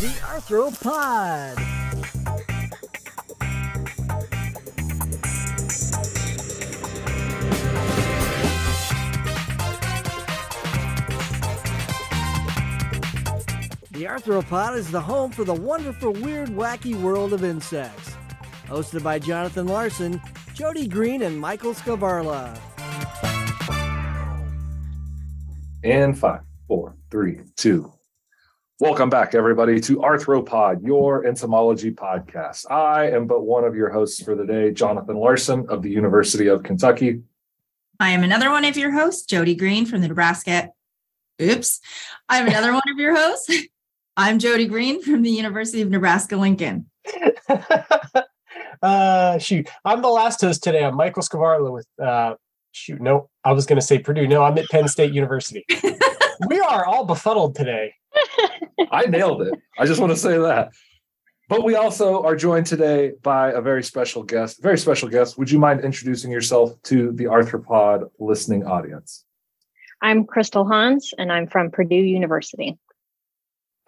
The Arthropod. The Arthropod is the home for the wonderful, weird, wacky world of insects. Hosted by Jonathan Larson, Jody Green, and Michael Skvarla. And five, four, three, two. Welcome back, everybody, to Arthropod, your entomology podcast. I am but one of your hosts for the day, Jonathan Larson of the University of Kentucky. I am another one of your hosts, Jody Green from the Nebraska. Oops. I'm another one of your hosts. I'm Jody Green from the University of Nebraska Lincoln. uh, shoot, I'm the last host today. I'm Michael Skvarla with, uh, shoot, no, I was going to say Purdue. No, I'm at Penn State University. we are all befuddled today. I nailed it. I just want to say that. But we also are joined today by a very special guest. Very special guest. Would you mind introducing yourself to the Arthropod listening audience? I'm Krystal Hans, and I'm from Purdue University.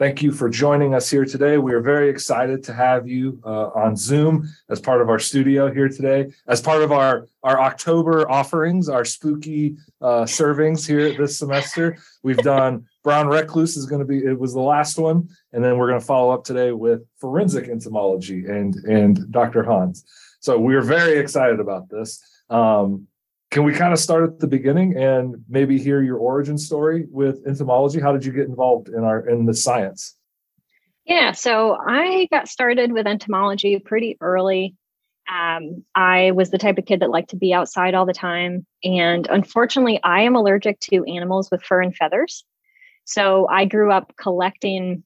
Thank you for joining us here today. We are very excited to have you uh, on Zoom as part of our studio here today, as part of our, our October offerings, our spooky uh, servings here this semester. We've done Brown Recluse is going to be, it was the last one. And then we're going to follow up today with forensic entomology and, and Dr. Hans. So we're very excited about this. Um, can we kind of start at the beginning and maybe hear your origin story with entomology? How did you get involved in our in the science? Yeah, so I got started with entomology pretty early. Um, I was the type of kid that liked to be outside all the time, and unfortunately, I am allergic to animals with fur and feathers. So I grew up collecting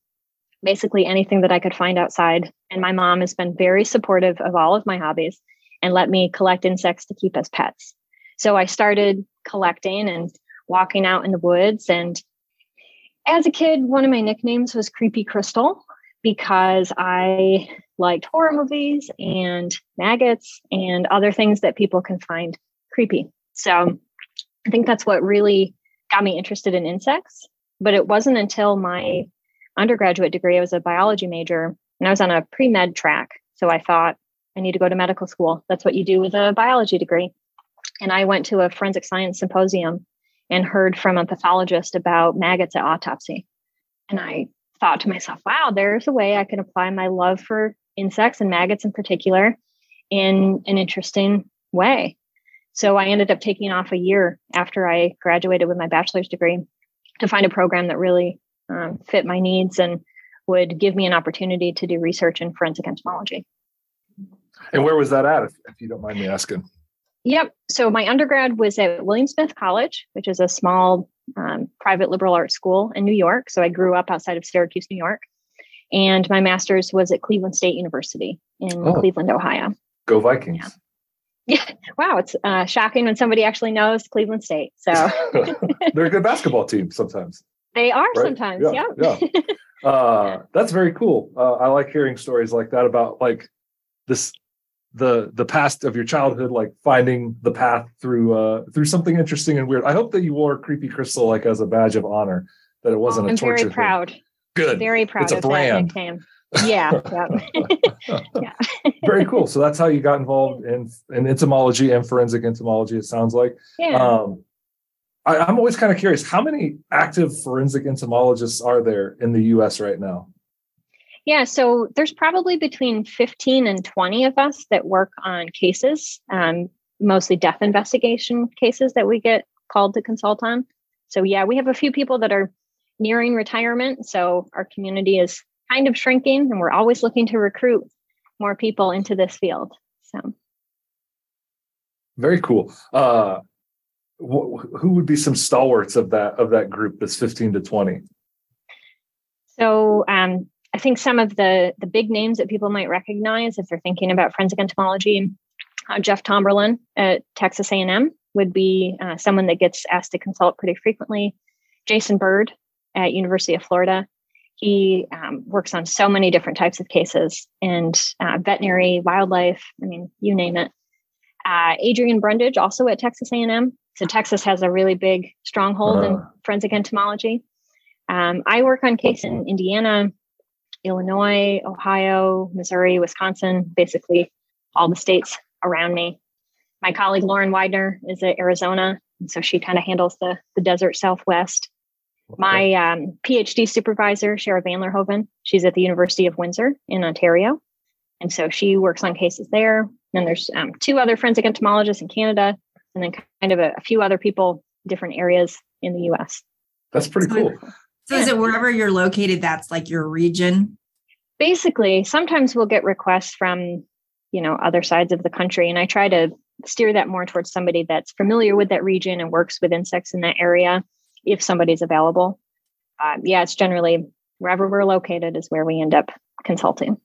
basically anything that I could find outside, and my mom has been very supportive of all of my hobbies and let me collect insects to keep as pets. So I started collecting and walking out in the woods. And as a kid, one of my nicknames was Creepy Krystal because I liked horror movies and maggots and other things that people can find creepy. So I think that's what really got me interested in insects. But it wasn't until my undergraduate degree, I was a biology major and I was on a pre med track. So I thought, I need to go to medical school. That's what you do with a biology degree. And I went to a forensic science symposium and heard from a pathologist about maggots at autopsy. And I thought to myself, wow, there's a way I can apply my love for insects and maggots in particular in an interesting way. So I ended up taking off a year after I graduated with my bachelor's degree to find a program that really um, fit my needs and would give me an opportunity to do research in forensic entomology. And where was that at, if, if you don't mind me asking? Yep. So my undergrad was at William Smith College, which is a small um, private liberal arts school in New York. So I grew up outside of Syracuse, New York. And my master's was at Cleveland State University in oh. Cleveland, Ohio. Go Vikings. Yeah. Yeah. Wow. It's uh, shocking when somebody actually knows Cleveland State. So they're a good basketball team sometimes. They are right? sometimes. Yeah. Yeah. yeah. uh, that's very cool. Uh, I like hearing stories like that about like this the the past of your childhood like finding the path through uh through something interesting and weird. I hope that you wore creepy crystal like as a badge of honor that it wasn't oh, a I'm torture very proud. Thing. good. Very proud it's a of brand. that nickname yeah. Yeah. Very cool. So that's how you got involved in in entomology and forensic entomology it sounds like. Yeah. Um I, i'm always kind of curious how many active forensic entomologists are there in the us right now yeah, so there's probably between 15 and 20 of us that work on cases, um, mostly death investigation cases that we get called to consult on. So, yeah, we have a few people that are nearing retirement. So, our community is kind of shrinking, and we're always looking to recruit more people into this field. So, very cool. Uh, wh- who would be some stalwarts of that of that group that's 15 to 20? So, um, I think some of the the big names that people might recognize if they're thinking about forensic entomology, uh, Jeff Tomberlin at Texas A&M would be uh, someone that gets asked to consult pretty frequently. Jason Byrd at University of Florida, he um, works on so many different types of cases and uh, veterinary, wildlife. I mean, you name it. Uh, Adrienne Brundage also at Texas A&M. So Texas has a really big stronghold in uh-huh. forensic entomology. Um, I work on case in Indiana Illinois, Ohio, Missouri, Wisconsin, basically all the states around me. My colleague Lauren Weidner is at Arizona, and so she kind of handles the, the desert Southwest. Okay. My um, PhD supervisor, Sherah VanLaerhoven, she's at the University of Windsor in Ontario. And so she works on cases there. And there's um, two other forensic entomologists in Canada, and then kind of a, a few other people, different areas in the US. That's pretty cool. So is it wherever you're located, that's like your region? Basically, sometimes we'll get requests from, you know, other sides of the country. And I try to steer that more towards somebody that's familiar with that region and works with insects in that area if somebody's available. Uh, yeah, it's generally wherever we're located is where we end up consulting.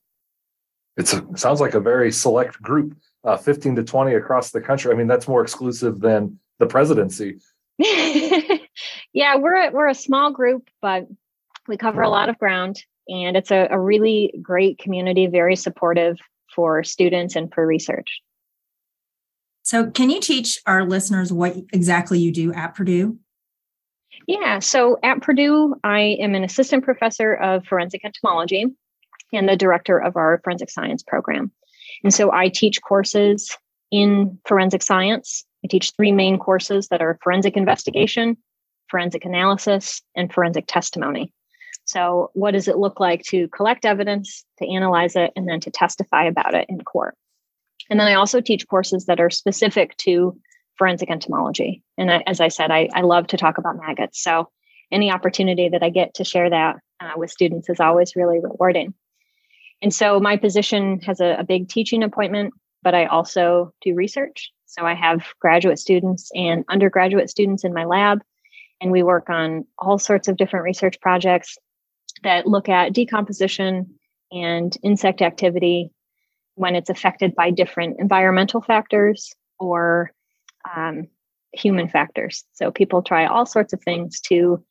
It's a, it sounds like a very select group, uh, 15 to 20 across the country. I mean, that's more exclusive than the presidency. yeah, we're a, we're a small group, but we cover a lot of ground, and it's a, a really great community, very supportive for students and for research. So, can you teach our listeners what exactly you do at Purdue? Yeah, so at Purdue, I am an assistant professor of forensic entomology and the director of our forensic science program. And so I teach courses in forensic science. I teach three main courses that are forensic investigation, forensic analysis, and forensic testimony. So, what does it look like to collect evidence, to analyze it, and then to testify about it in court? And then I also teach courses that are specific to forensic entomology. And I, as I said, I, I, love to talk about maggots. So, any opportunity that I get to share that uh, with students is always really rewarding. And so, my position has a, a big teaching appointment, but I also do research. So, I have graduate students and undergraduate students in my lab and we work on all sorts of different research projects that look at decomposition and insect activity when it's affected by different environmental factors or um, human factors. So people try all sorts of things to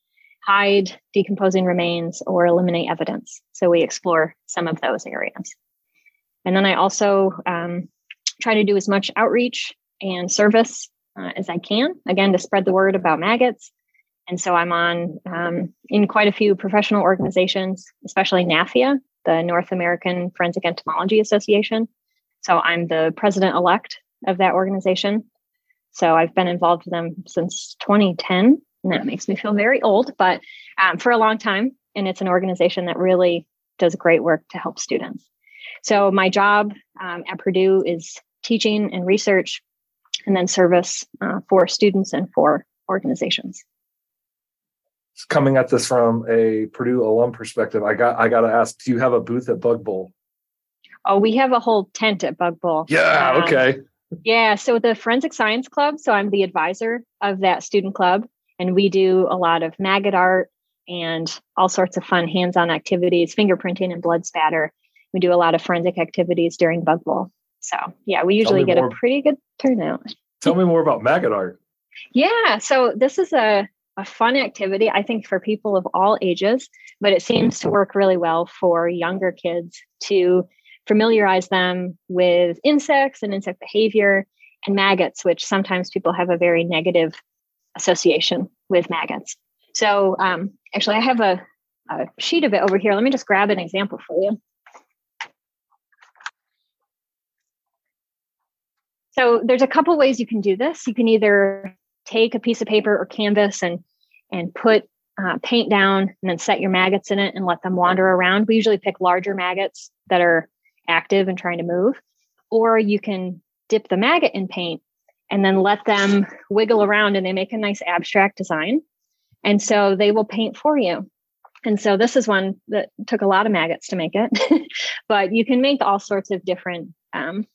hide decomposing remains or eliminate evidence. So we explore some of those areas. And then I also um, try to do as much outreach and service uh, as I can, again, to spread the word about maggots and so I'm on um, in quite a few professional organizations, especially NAFEA, the North American Forensic Entomology Association. So I'm the president elect of that organization. So I've been involved with them since 2010, and that makes me feel very old, but um, for a long time. And it's an organization that really does great work to help students. So my job um, at Purdue is teaching and research, and then service uh, for students and for organizations coming at this from a Purdue alum perspective, I got I got to ask: Do you have a booth at Bug Bowl? Oh, we have a whole tent at Bug Bowl. Yeah. Um, okay. Yeah. So the Forensic Science Club. So I'm the advisor of that student club, and we do a lot of maggot art and all sorts of fun hands-on activities, fingerprinting and blood spatter. We do a lot of forensic activities during Bug Bowl. So yeah, we usually get more. a pretty good turnout. Tell me more about maggot art. Yeah. So this is a a fun activity, I think, for people of all ages, but it seems to work really well for younger kids to familiarize them with insects and insect behavior and maggots, which sometimes people have a very negative association with maggots. So, um, actually, I have a, a sheet of it over here. Let me just grab an example for you. So there's a couple ways you can do this. You can either take a piece of paper or canvas and and put uh, paint down and then set your maggots in it and let them wander around. We usually pick larger maggots that are active and trying to move, or you can dip the maggot in paint and then let them wiggle around and they make a nice abstract design. And so they will paint for you. And so this is one that took a lot of maggots to make it, but you can make all sorts of different um,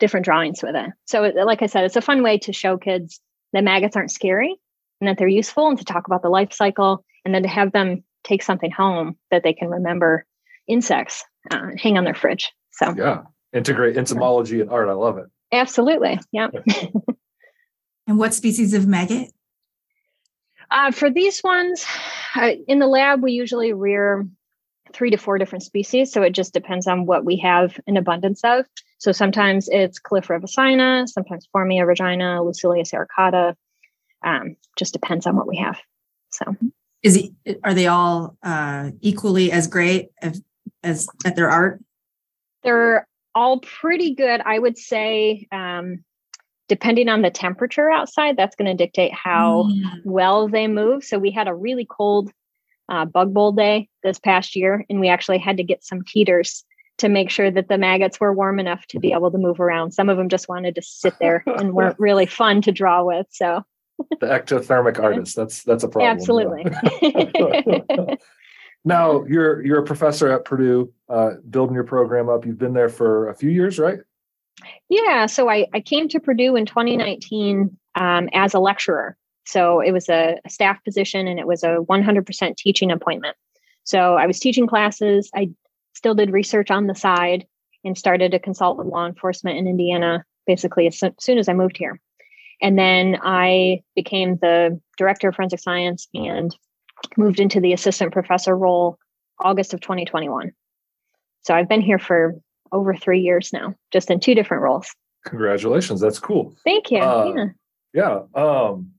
different drawings with it. So, like I said, it's a fun way to show kids that maggots aren't scary and that they're useful and to talk about the life cycle and then to have them take something home that they can remember insects uh, hang on their fridge. So. Yeah. Integrate entomology and art. I love it. Absolutely. Yeah. And what species of maggot? Uh, for these ones uh, in the lab we usually rear three to four different species. So it just depends on what we have an abundance of so sometimes it's Calliphora vicina sometimes Phormia regina Lucilia sericata um, just depends on what we have. So, is it, are they all uh, equally as great? If as at their art? They're all pretty good. I would say, um, depending on the temperature outside, that's going to dictate how Mm. well they move. So we had a really cold uh, bug bowl day this past year, and we actually had to get some heaters to make sure that the maggots were warm enough to be able to move around. Some of them just wanted to sit there and weren't really fun to draw with. So The ectothermic artist. That's that's a problem. absolutely. now you're you're a professor at Purdue, uh, building your program up. You've been there for a few years, right? Yeah, so I, I came to Purdue in 2019 um, as a lecturer. So it was a, a staff position and it was a 100% teaching appointment. So I was teaching classes. I still did research on the side and started to consult with law enforcement in Indiana basically as soon as I moved here. And then I became the director of forensic science and moved into the assistant professor role August of 2021. So I've been here for over three years now, just in two different roles. Congratulations. That's cool. Thank you. Uh, yeah. Yeah. Um,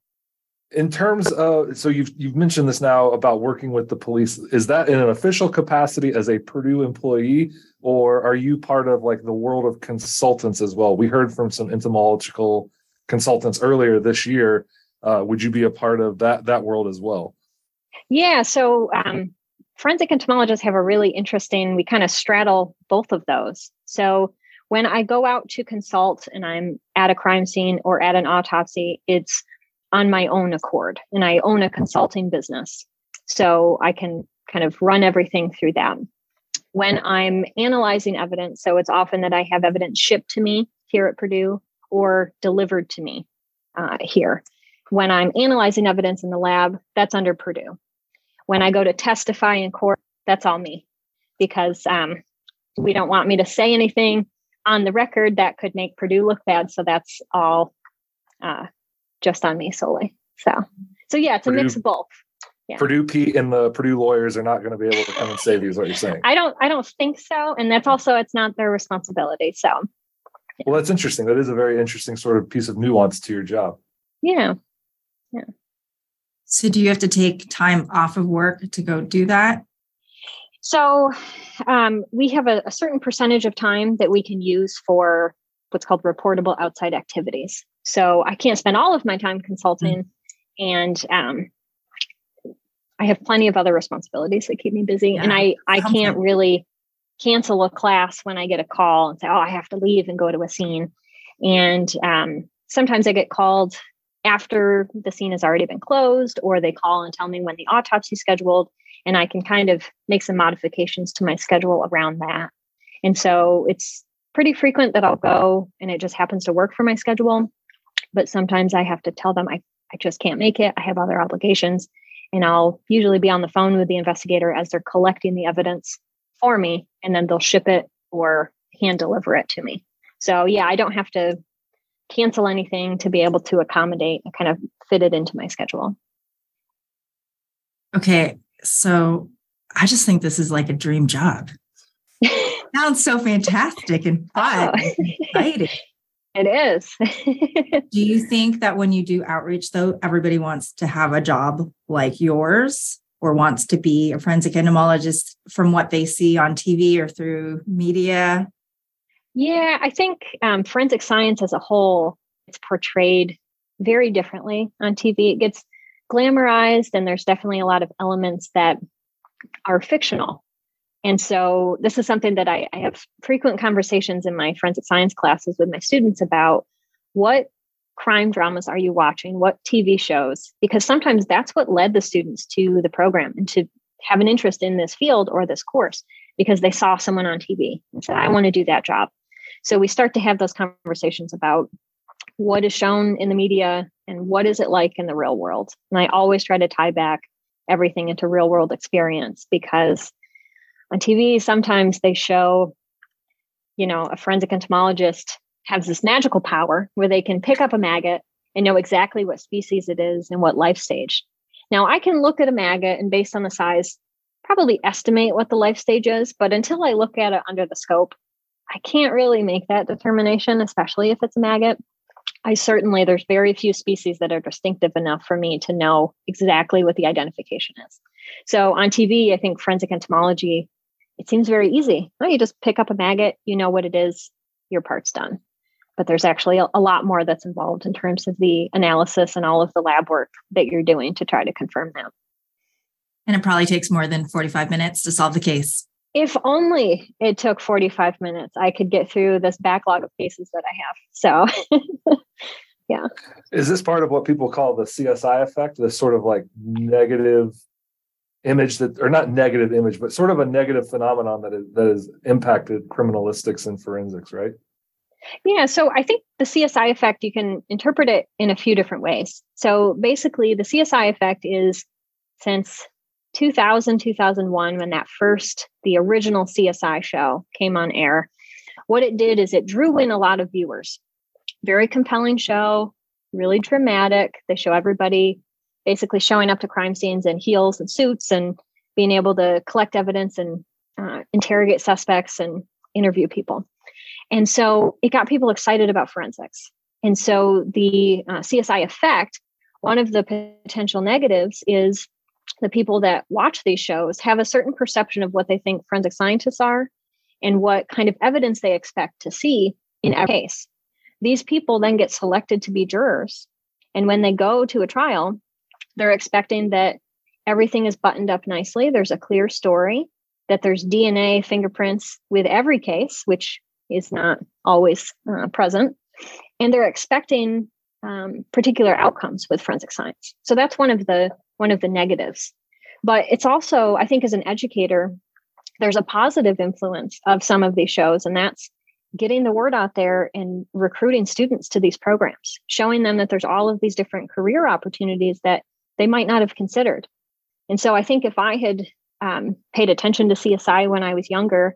in terms of so you've you've mentioned this now about working with the police. Is that in an official capacity as a Purdue employee, or are you part of like the world of consultants as well? We heard from some entomological consultants earlier this year. Uh, would you be a part of that that world as well? Yeah. So um, forensic entomologists have a really interesting, we kind of straddle both of those. So when I go out to consult and I'm at a crime scene or at an autopsy, it's on my own accord and I own a consulting business. So I can kind of run everything through that. When I'm analyzing evidence, so it's often that I have evidence shipped to me here at Purdue or delivered to me uh, here. When I'm analyzing evidence in the lab, that's under Purdue. When I go to testify in court, that's all me because um, we don't want me to say anything on the record that could make Purdue look bad. So that's all uh, just on me solely. So, so yeah, it's a mix of both. Yeah. Purdue Pete and the Purdue lawyers are not going to be able to come and save you, is what you're saying. I don't, I don't think so, and that's also it's not their responsibility. So, Well, that's interesting. That is a very interesting sort of piece of nuance to your job. Yeah. Yeah, So do you have to take time off of work to go do that? So um, we have a, a certain percentage of time that we can use for what's called reportable outside activities. So I can't spend all of my time consulting, and um, I have plenty of other responsibilities that keep me busy. And I I can't really cancel a class when I get a call and say, "Oh, I have to leave and go to a scene." And um, sometimes I get called after the scene has already been closed, or they call and tell me when the autopsy is scheduled and I can kind of make some modifications to my schedule around that. And so it's pretty frequent that I'll go and it just happens to work for my schedule. But sometimes I have to tell them I, I just can't make it. I have other obligations. And I'll usually be on the phone with the investigator as they're collecting the evidence for me, and then they'll ship it or hand deliver it to me. So, yeah, I don't have to cancel anything to be able to accommodate and kind of fit it into my schedule. Okay. So I just think this is like a dream job. Sounds so fantastic and fun Oh. and exciting. It is. Do you think that when you do outreach, though, everybody wants to have a job like yours or wants to be a forensic entomologist from what they see on TV or through media? yeah, I think um, forensic science as a whole it's portrayed very differently on TV. It gets glamorized, and there's definitely a lot of elements that are fictional. And so, this is something that I, I have frequent conversations in my forensic science classes with my students about what crime dramas are you watching? What TV shows? Because sometimes that's what led the students to the program and to have an interest in this field or this course because they saw someone on TV and said, I want to do that job. So we start to have those conversations about what is shown in the media and what is it like in the real world. And I always try to tie back everything into real world experience because on TV, sometimes they show, you know, a forensic entomologist has this magical power where they can pick up a maggot and know exactly what species it is and what life stage. Now, I can look at a maggot and based on the size, probably estimate what the life stage is, but until I look at it under the scope, I can't really make that determination, especially if it's a maggot. I certainly, there's very few species that are distinctive enough for me to know exactly what the identification is. So on TV, I think forensic entomology it seems very easy. Well, you just pick up a maggot, you know what it is, your part's done. But there's actually a, a lot more that's involved in terms of the analysis and all of the lab work that you're doing to try to confirm that. And it probably takes more than 45 minutes to solve the case. If only it took 45 minutes, I could get through this backlog of cases that I have. So, yeah. Is this part of what people call the CSI effect? This sort of like negative image that, or not negative image, but sort of a negative phenomenon that is, that has impacted criminalistics and forensics, right? Yeah, so I think the CSI effect, you can interpret it in a few different ways. So basically, the CSI effect is since 2000, 2001, when that first, the original CSI show came on air, what it did is it drew in a lot of viewers. Very compelling show, really dramatic. They show everybody basically showing up to crime scenes in heels and suits and being able to collect evidence and uh, interrogate suspects and interview people. And so it got people excited about forensics. And so the uh, CSI effect, one of the potential negatives is the people that watch these shows have a certain perception of what they think forensic scientists are and what kind of evidence they expect to see in every case. These people then get selected to be jurors. And when they go to a trial, they're expecting that everything is buttoned up nicely. There's a clear story, that there's DNA fingerprints with every case, which is not always uh, present. And they're expecting um, particular outcomes with forensic science. So that's one of the one of the negatives. But it's also, I think, as an educator, there's a positive influence of some of these shows, and that's getting the word out there and recruiting students to these programs, showing them that there's all of these different career opportunities that they might not have considered. And so I think if I had um, paid attention to CSI when I was younger,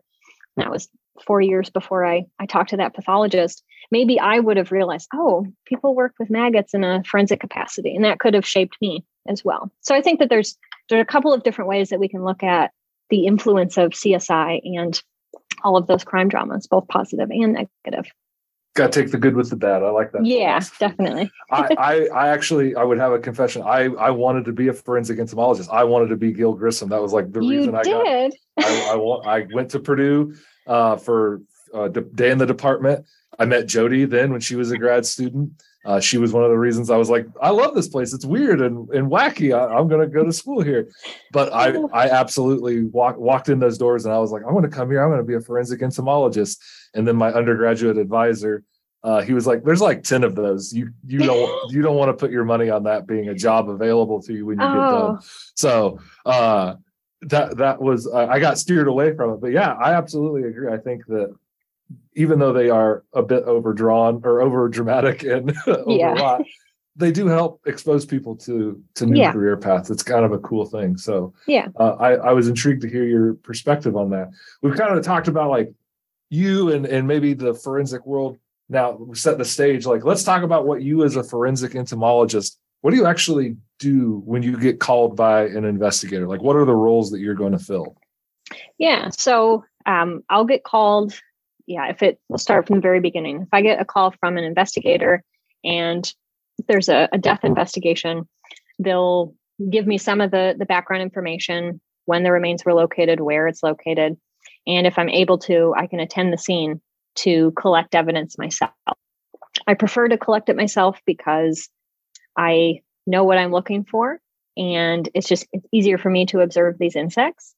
that was four years before I, I talked to that pathologist, maybe I would have realized, oh, people work with maggots in a forensic capacity. And that could have shaped me as well. So I think that there's there are a couple of different ways that we can look at the influence of CSI and all of those crime dramas, both positive and negative got to take the good with the bad. I like that. Yeah, definitely. I, I, I actually, I would have a confession. I, I wanted to be a forensic entomologist. I wanted to be Gil Grissom. That was like the you reason I did. got. I, I, I went to Purdue uh, for a day in the department. I met Jody then when she was a grad student. Uh, she was one of the reasons I was like, I love this place. It's weird and, and wacky. I, am going to go to school here. But I, I absolutely walk, walked in those doors and I was like, I'm going to come here. I'm going to be a forensic entomologist. And then my undergraduate advisor, uh, he was like, "There's like ten of those. You you don't you don't want to put your money on that being a job available to you when you oh. get done." So uh, that that was uh, I got steered away from it. But yeah, I absolutely agree. I think that even though they are a bit overdrawn or over dramatic and yeah. they do help expose people to to new yeah. career paths. It's kind of a cool thing. So yeah, uh, I I was intrigued to hear your perspective on that. We've kind of talked about like you and and maybe the forensic world now set the stage like let's talk about what you as a forensic entomologist what do you actually do when you get called by an investigator like what are the roles that you're going to fill yeah so um, i'll get called yeah if it will start from the very beginning if i get a call from an investigator and there's a, a death investigation they'll give me some of the the background information when the remains were located where it's located and if i'm able to i can attend the scene to collect evidence myself. I prefer to collect it myself because I know what I'm looking for and it's just it's easier for me to observe these insects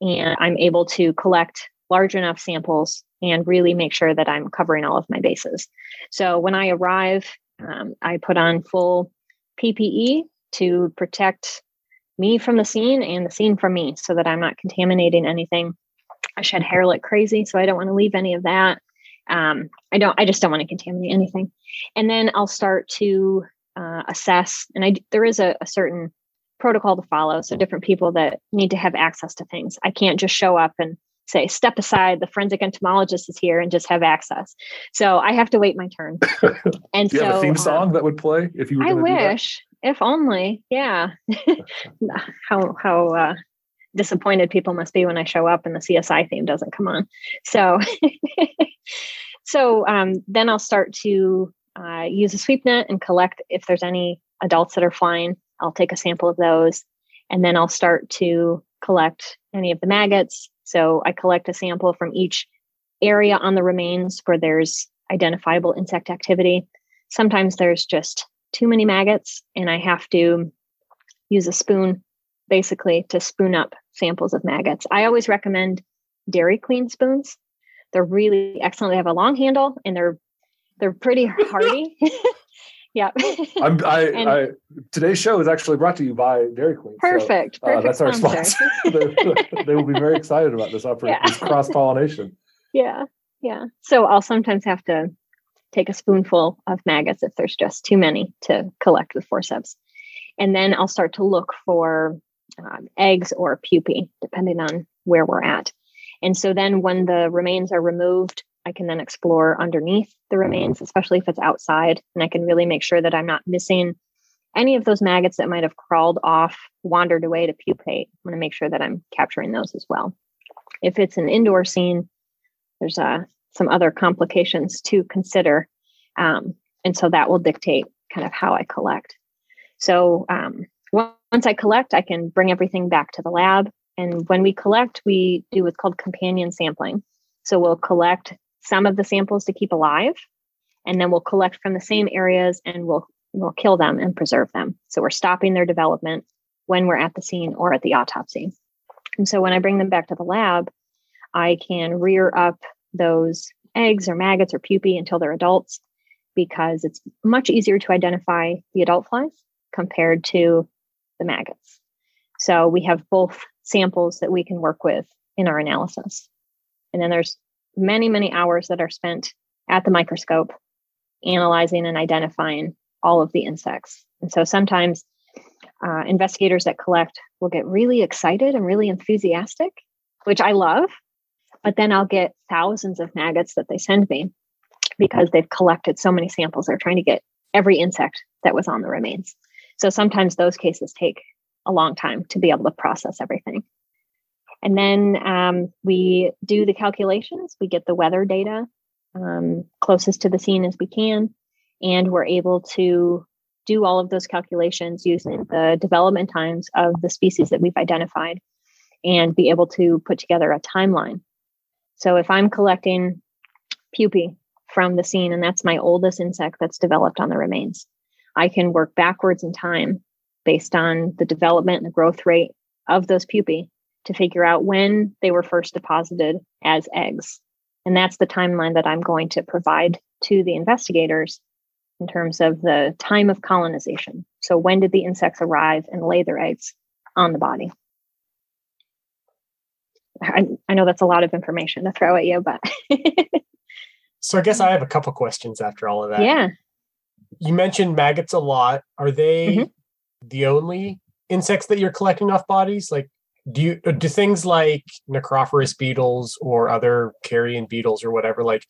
and I'm able to collect large enough samples and really make sure that I'm covering all of my bases. So when I arrive, um, I put on full PPE to protect me from the scene and the scene from me so that I'm not contaminating anything. I shed hair like crazy, so I don't want to leave any of that um, I don't, I just don't want to contaminate anything. And then I'll start to uh, assess, and I there is a, a certain protocol to follow. So different people that need to have access to things. I can't just show up and say, step aside, the forensic entomologist is here and just have access. So I have to wait my turn. And Do you so, have a theme song um, that would play if you were I wish, if only. Yeah. how how uh disappointed people must be when I show up and the CSI theme doesn't come on. So So um, then I'll start to uh, use a sweep net and collect if there's any adults that are flying. I'll take a sample of those, and then I'll start to collect any of the maggots, So I collect a sample from each area on the remains where there's identifiable insect activity. Sometimes there's just too many maggots, and I have to use a spoon basically to spoon up samples of maggots. I always recommend Dairy Queen spoons. They're really excellent. They have a long handle and they're they're pretty hardy. yeah. I'm, I, and, I, today's show is actually brought to you by Dairy Queen. Perfect. So, uh, perfect that's our sponsor. they, they, will be very excited about this operation, yeah. this cross pollination. Yeah. Yeah. So I'll sometimes have to take a spoonful of maggots if there's just too many to collect with forceps. And then I'll start to look for um, eggs or pupae, depending on where we're at. And so then when the remains are removed, I can then explore underneath the remains, especially if it's outside, and I can really make sure that I'm not missing any of those maggots that might have crawled off, wandered away to pupate. I want to make sure that I'm capturing those as well. If it's an indoor scene, there's uh, some other complications to consider. Um, and so that will dictate kind of how I collect. So um, once I collect, I can bring everything back to the lab. And when we collect, we do what's called companion sampling. So we'll collect some of the samples to keep alive, and then we'll collect from the same areas and we'll we'll kill them and preserve them. So we're stopping their development when we're at the scene or at the autopsy. And so when I bring them back to the lab, I can rear up those eggs or maggots or pupae until they're adults because it's much easier to identify the adult flies compared to the maggots. So we have both samples that we can work with in our analysis. And then there's many, many hours that are spent at the microscope analyzing and identifying all of the insects. And so sometimes uh, investigators that collect will get really excited and really enthusiastic, which I love. But then I'll get thousands of maggots that they send me because they've collected so many samples. They're trying to get every insect that was on the remains. So sometimes those cases take a long time to be able to process everything. And then um, we do the calculations, we get the weather data um, closest to the scene as we can, and we're able to do all of those calculations using the development times of the species that we've identified and be able to put together a timeline. So if I'm collecting pupae from the scene, and that's my oldest insect that's developed on the remains, I can work backwards in time based on the development and the growth rate of those pupae to figure out when they were first deposited as eggs. And that's the timeline that I'm going to provide to the investigators in terms of the time of colonization. So, when did the insects arrive and lay their eggs on the body? I, I know that's a lot of information to throw at you, but. so, I guess I have a couple questions after all of that. Yeah you mentioned maggots a lot. Are they mm-hmm. the only insects that you're collecting off bodies? Like, do you do things like Nicrophorus beetles or other carrion beetles or whatever? Like,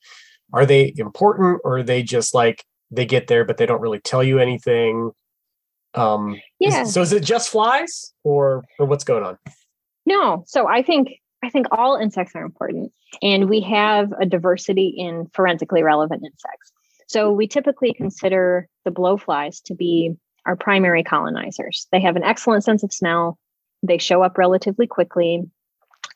are they important or are they just like they get there but they don't really tell you anything? Um, yeah. Is, so is it just flies or or what's going on? No. So I think I think all insects are important, and we have a diversity in forensically relevant insects. So we typically consider the blowflies to be our primary colonizers. They have an excellent sense of smell. They show up relatively quickly.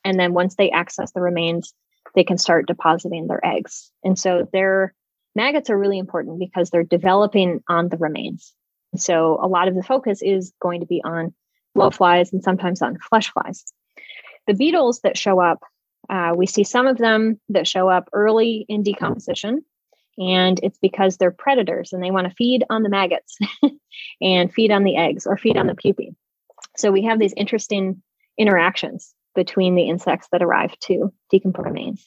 And then once they access the remains, they can start depositing their eggs. And so their maggots are really important because they're developing on the remains. So a lot of the focus is going to be on blowflies and sometimes on flesh flies. The beetles that show up, uh, we see some of them that show up early in decomposition and it's because they're predators and they want to feed on the maggots and feed on the eggs or feed on the pupae. So we have these interesting interactions between the insects that arrive to decompose remains.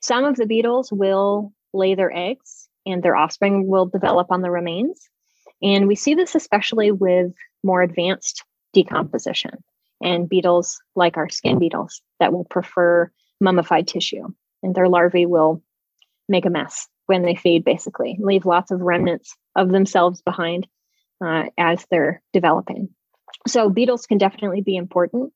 Some of the beetles will lay their eggs and their offspring will develop on the remains. And we see this especially with more advanced decomposition and beetles like our skin beetles that will prefer mummified tissue and their larvae will make a mess when they feed, basically, leave lots of remnants of themselves behind uh, as they're developing. So, beetles can definitely be important.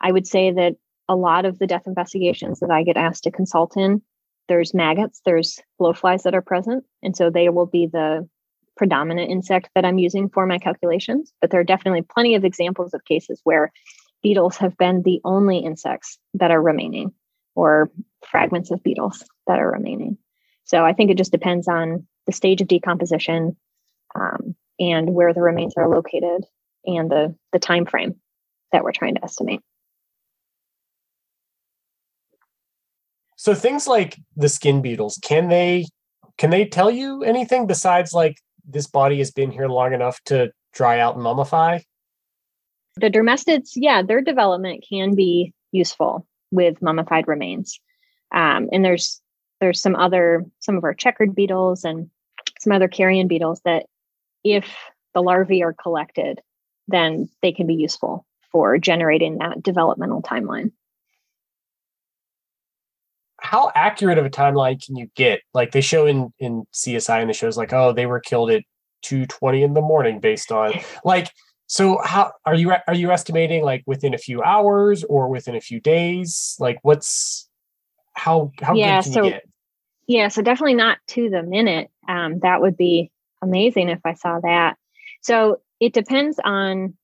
I would say that a lot of the death investigations that I get asked to consult in, there's maggots, there's blowflies that are present. And so they will be the predominant insect that I'm using for my calculations. But there are definitely plenty of examples of cases where beetles have been the only insects that are remaining or fragments of beetles that are remaining. So I think it just depends on the stage of decomposition um, and where the remains are located and the the time frame that we're trying to estimate. So things like the skin beetles, can they can they tell you anything besides like this body has been here long enough to dry out and mummify? The dermestids, yeah, their development can be useful with mummified remains. Um, and there's there's some other some of our checkered beetles and some other carrion beetles that if the larvae are collected, then they can be useful for generating that developmental timeline. How accurate of a timeline can you get? Like they show in in CSI and the shows like, oh, they were killed at 2:20 in the morning based on like so how are you are you estimating like within a few hours or within a few days? Like what's how how yeah, good can so, you get? Yeah, so definitely not to the minute. Um, that would be amazing if I saw that. So it depends on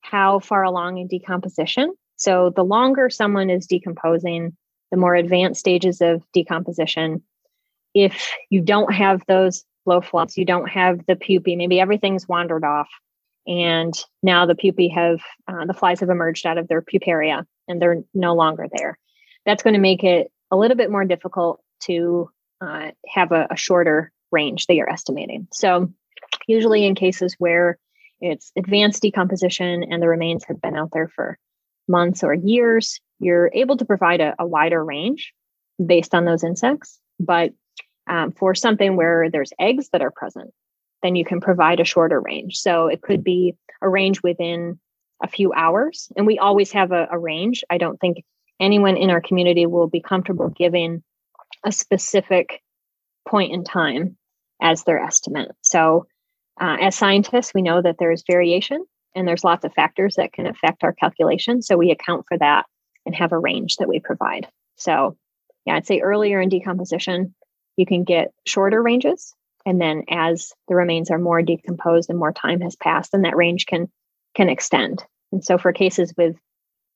how far along in decomposition. So the longer someone is decomposing, the more advanced stages of decomposition. If you don't have those blowflies, you don't have the pupae, maybe everything's wandered off, and now the pupae have uh, the flies have emerged out of their puparia and they're no longer there. That's going to make it a little bit more difficult to uh, have a, a shorter range that you're estimating. So usually in cases where it's advanced decomposition and the remains have been out there for months or years, you're able to provide a, a wider range based on those insects. But um, for something where there's eggs that are present, then you can provide a shorter range. So it could be a range within a few hours. And we always have a, a range. I don't think anyone in our community will be comfortable giving a specific point in time as their estimate. So uh, as scientists, we know that there's variation and there's lots of factors that can affect our calculation. So we account for that and have a range that we provide. So, yeah, I'd say earlier in decomposition, you can get shorter ranges. And then as the remains are more decomposed and more time has passed, then that range can can extend. And so for cases with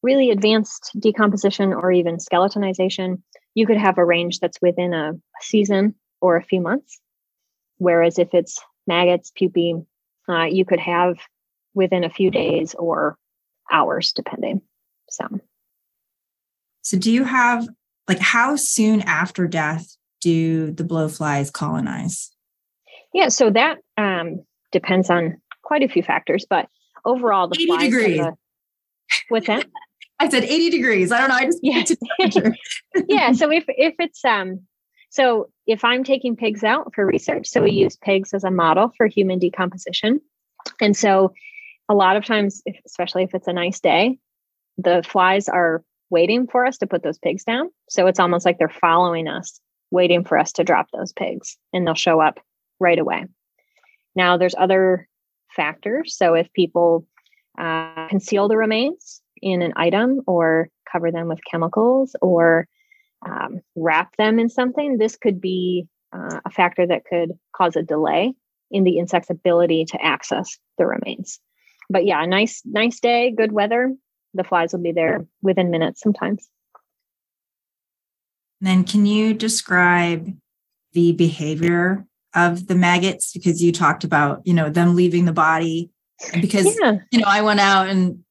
really advanced decomposition or even skeletonization, you could have a range that's within a season or a few months. Whereas if it's maggots, pupae, uh, you could have within a few days or hours, depending. So, so do you have like how soon after death do the blowflies colonize? Yeah, so that um, depends on quite a few factors, but overall, the 80 degrees. A, what's that? I said 80 degrees. I don't know. I just yeah. yeah. So if if it's um so if I'm taking pigs out for research, so we use pigs as a model for human decomposition. And so a lot of times, if, especially if it's a nice day, the flies are waiting for us to put those pigs down. So it's almost like they're following us, waiting for us to drop those pigs, and they'll show up right away. Now, there's other factors. So if people uh, conceal the remains in an item or cover them with chemicals or um, wrap them in something, this could be uh, a factor that could cause a delay in the insect's ability to access the remains. But yeah, nice, nice day, good weather. The flies will be there within minutes sometimes. And Then, can you describe the behavior of the maggots? Because you talked about, you know, them leaving the body. Because, yeah. you know, I went out and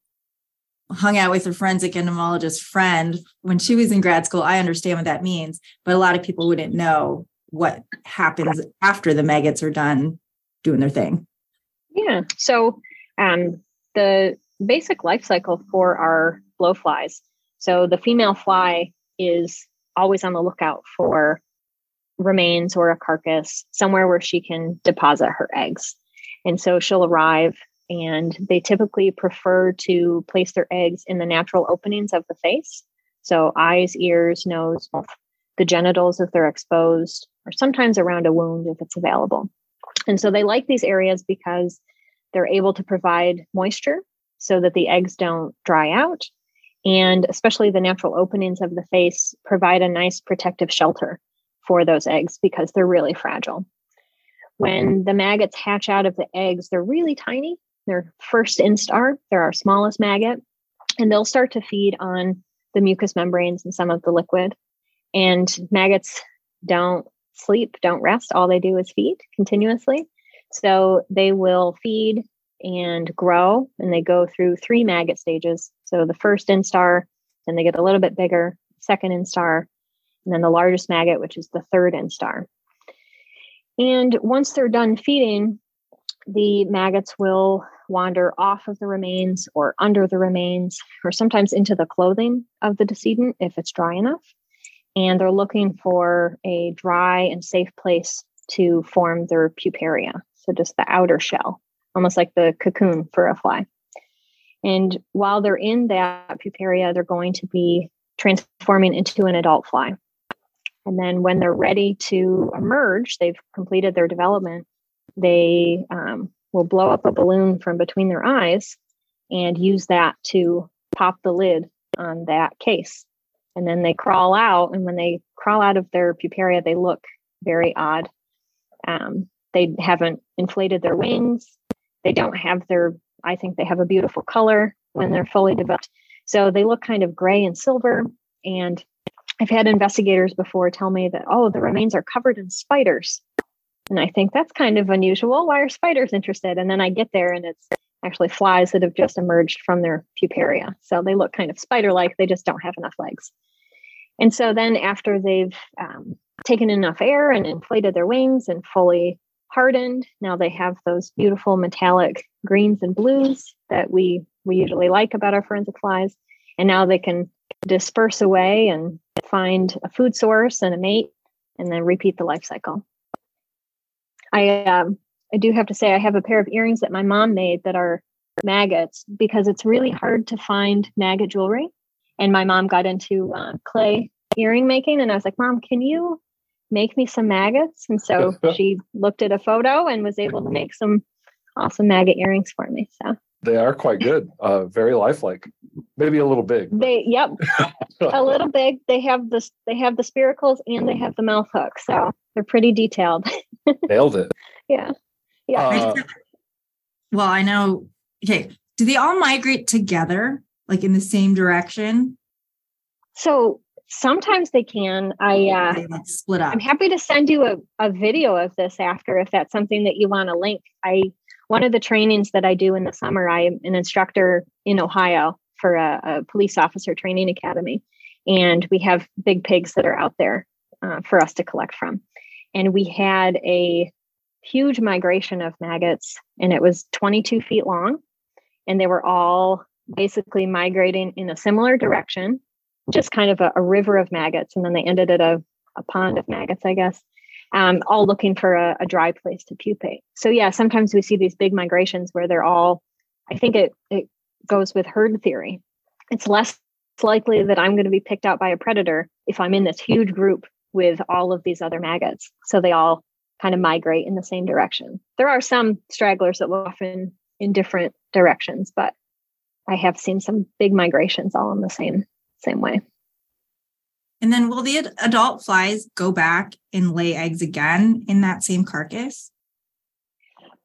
hung out with a forensic entomologist friend when she was in grad school. I understand what that means, but a lot of people wouldn't know what happens after the maggots are done doing their thing. Yeah. So um, the basic life cycle for our blowflies. So the female fly is always on the lookout for remains or a carcass somewhere where she can deposit her eggs. And so she'll arrive and they typically prefer to place their eggs in the natural openings of the face. So, eyes, ears, nose, the genitals if they're exposed, or sometimes around a wound if it's available. And so, they like these areas because they're able to provide moisture so that the eggs don't dry out. And especially the natural openings of the face provide a nice protective shelter for those eggs because they're really fragile. When mm-hmm. the maggots hatch out of the eggs, they're really tiny their first instar. They're our smallest maggot. And they'll start to feed on the mucous membranes and some of the liquid. And maggots don't sleep, don't rest. All they do is feed continuously. So they will feed and grow, and they go through three maggot stages. So the first instar, then they get a little bit bigger, second instar, and then the largest maggot, which is the third instar. And once they're done feeding, the maggots will wander off of the remains or under the remains, or sometimes into the clothing of the decedent if it's dry enough. And they're looking for a dry and safe place to form their puparia. So just the outer shell, almost like the cocoon for a fly. And while they're in that puparia, they're going to be transforming into an adult fly. And then when they're ready to emerge, they've completed their development, they um, will blow up a balloon from between their eyes and use that to pop the lid on that case. And then they crawl out. And when they crawl out of their puparia, they look very odd. Um, they haven't inflated their wings. They don't have their, I think they have a beautiful color when they're fully developed. So they look kind of gray and silver. And I've had investigators before tell me that, oh, the remains are covered in spiders. And I think that's kind of unusual. Why are spiders interested? And then I get there and it's actually flies that have just emerged from their puparia. So they look kind of spider like, they just don't have enough legs. And so then after they've um, taken enough air and inflated their wings and fully hardened, now they have those beautiful metallic greens and blues that we we usually like about our forensic flies. And now they can disperse away and find a food source and a mate and then repeat the life cycle. I um, I do have to say I have a pair of earrings that my mom made that are maggots because it's really hard to find maggot jewelry. And my mom got into uh, clay earring making, and I was like, "Mom, can you make me some maggots?" And so she looked at a photo and was able to make some awesome maggot earrings for me. So they are quite good, uh, very lifelike. Maybe a little big. They, yep, a little big. They have this. They have the spiracles and they have the mouth hook, so they're pretty detailed. Nailed it. Yeah. Yeah. Uh, well, I know. Okay. Do they all migrate together, like in the same direction? So sometimes they can. I uh, they split up. I'm happy to send you a, a video of this after if that's something that you want to link. I one of the trainings that I do in the summer, I am an instructor in Ohio for a, a police officer training academy. And we have big pigs that are out there uh, for us to collect from. And we had a huge migration of maggots, and it was 22 feet long. And they were all basically migrating in a similar direction, just kind of a, a river of maggots. And then they ended at a, a pond of maggots, I guess, um, all looking for a, a dry place to pupate. So, yeah, sometimes we see these big migrations where they're all, I think it, it goes with herd theory. It's less likely that I'm going to be picked out by a predator if I'm in this huge group with all of these other maggots. So they all kind of migrate in the same direction. There are some stragglers that will often in different directions, but I have seen some big migrations all in the same same way. And then will the adult flies go back and lay eggs again in that same carcass?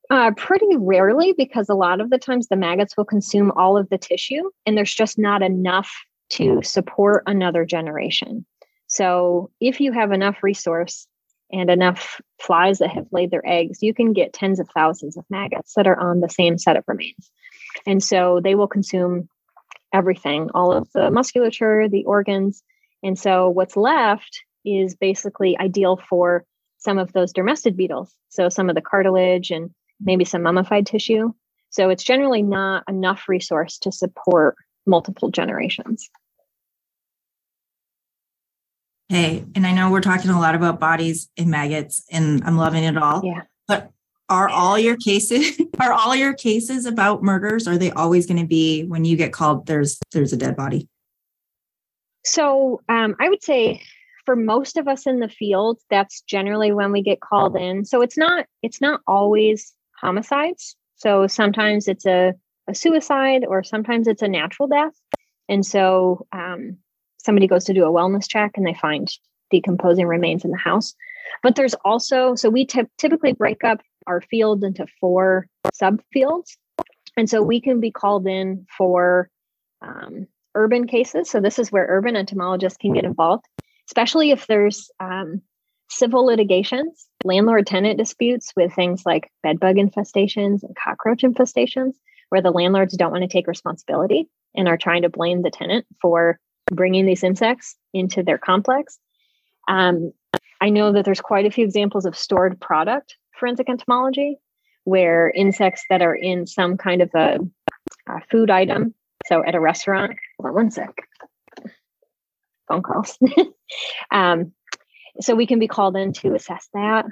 Uh, pretty rarely, because a lot of the times the maggots will consume all of the tissue, and there's just not enough to support another generation. So, if you have enough resource, and enough flies that have laid their eggs, you can get tens of thousands of maggots that are on the same set of remains. And so they will consume everything, all of the musculature, the organs. And so what's left is basically ideal for some of those dermestid beetles. So some of the cartilage and maybe some mummified tissue. So it's generally not enough resource to support multiple generations. Hey, and I know we're talking a lot about bodies and maggots, and I'm loving it all. Yeah. But are all your cases are all your cases about murders? Are they always going to be when you get called? There's there's a dead body. So um, I would say for most of us in the field, that's generally when we get called in. So it's not it's not always homicides. So sometimes it's a, a suicide or sometimes it's a natural death. And so um, somebody goes to do a wellness check and they find decomposing remains in the house. But there's also, so we t- typically break up our field into four subfields. And so we can be called in for um, urban cases. So this is where urban entomologists can get involved, especially if there's um, civil litigations, landlord tenant disputes with things like bedbug infestations and cockroach infestations, where the landlords don't want to take responsibility and are trying to blame the tenant for bringing these insects into their complex. Um, I know that there's quite a few examples of stored product forensic entomology where insects that are in some kind of a, a food item, so at a restaurant, hold on one sec, phone calls. um, so we can be called in to assess that.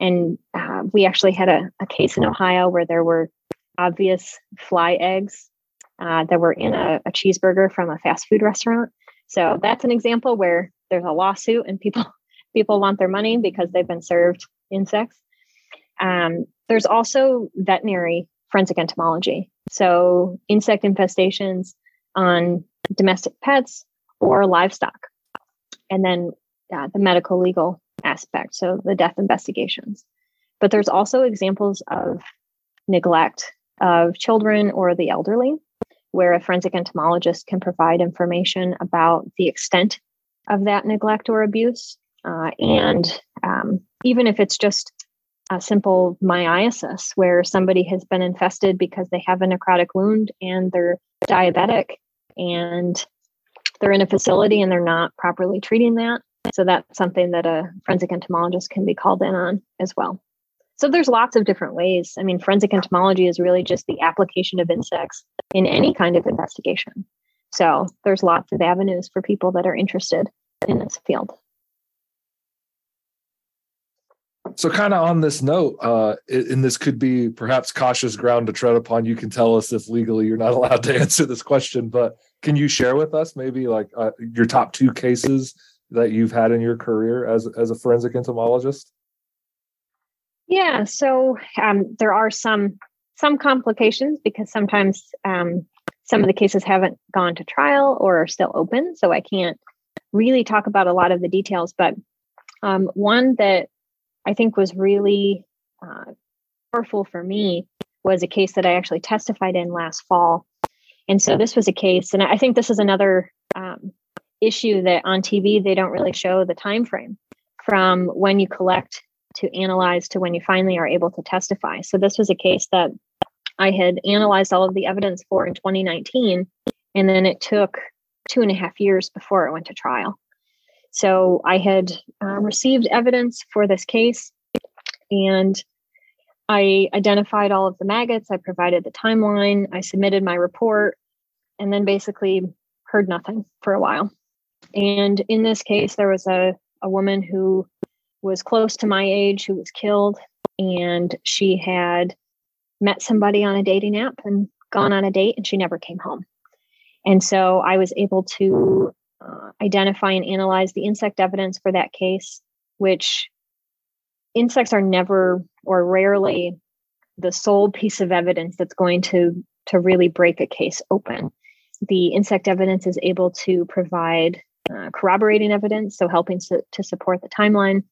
And uh, we actually had a, a, case in Ohio where there were obvious fly eggs uh, that were in a, a cheeseburger from a fast food restaurant. So that's an example where there's a lawsuit and people people want their money because they've been served insects. Um, there's also veterinary forensic entomology. So insect infestations on domestic pets or livestock. And then uh, the medical legal aspect, so the death investigations. But there's also examples of neglect of children or the elderly, where a forensic entomologist can provide information about the extent of that neglect or abuse. Uh, and um, even if it's just a simple myiasis, where somebody has been infested because they have a necrotic wound and they're diabetic and they're in a facility and they're not properly treating that, so that's something that a forensic entomologist can be called in on as well. So there's lots of different ways. I mean, forensic entomology is really just the application of insects in any kind of investigation. So there's lots of avenues for people that are interested in this field. So, kind of on this note, uh, and this could be perhaps cautious ground to tread upon. You can tell us if legally you're not allowed to answer this question, but can you share with us maybe like uh, your top two cases that you've had in your career as as a forensic entomologist? Yeah, so um, there are some some complications because sometimes um, some of the cases haven't gone to trial or are still open, so I can't really talk about a lot of the details. But um, one that I think was really uh, powerful for me was a case that I actually testified in last fall. And so this was a case, and I think this is another um, issue that on TV they don't really show the time frame from when you collect to analyze to when you finally are able to testify. So this was a case that I had analyzed all of the evidence for in 2019, and then it took two and a half years before it went to trial. So I had uh, received evidence for this case, and I identified all of the maggots. I provided the timeline. I submitted my report, and then basically heard nothing for a while. And in this case, there was a, a woman who was close to my age who was killed, and she had met somebody on a dating app and gone on a date, and she never came home. And so I was able to uh, identify and analyze the insect evidence for that case, which insects are never or rarely the sole piece of evidence that's going to to really break a case open. The insect evidence is able to provide uh, corroborating evidence, so helping to, to support the timeline.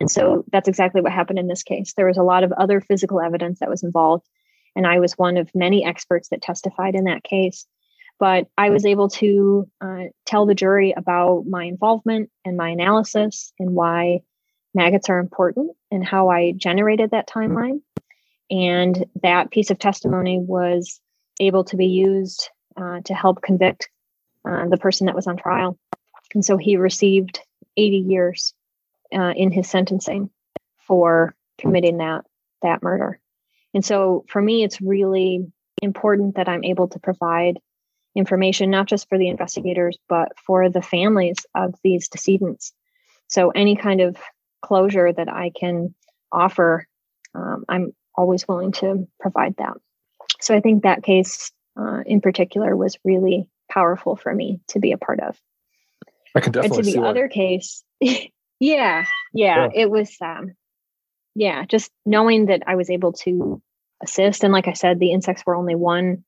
And so that's exactly what happened in this case. There was a lot of other physical evidence that was involved, and I was one of many experts that testified in that case. But I was able to uh, tell the jury about my involvement and my analysis and why maggots are important and how I generated that timeline. And that piece of testimony was able to be used uh, to help convict uh, the person that was on trial. And so he received 80 years uh, in his sentencing for committing that that murder. And so for me, it's really important that I'm able to provide information not just for the investigators but for the families of these decedents. So any kind of closure that I can offer, um, I'm always willing to provide that. So I think that case uh, in particular was really powerful for me to be a part of. I can definitely. And to the other case, yeah, yeah, yeah, it was. Um, yeah, just knowing that I was able to assist, and like I said, the insects were only one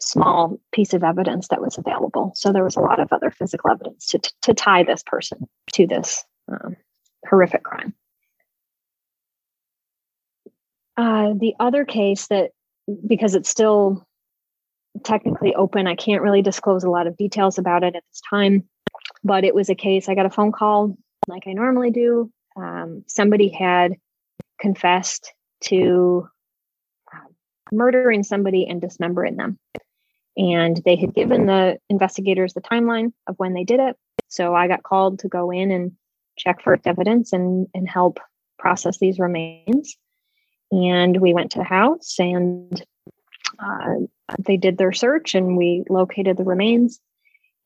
small piece of evidence that was available. So there was a lot of other physical evidence to to tie this person to this um, horrific crime. Uh, the other case that, because it's still technically open. I can't really disclose a lot of details about it at this time, but it was a case. I got a phone call like I normally do. Um, somebody had confessed to uh, murdering somebody and dismembering them. And they had given the investigators the timeline of when they did it. So I got called to go in and check for evidence and, and help process these remains. And we went to the house and uh, they did their search and we located the remains.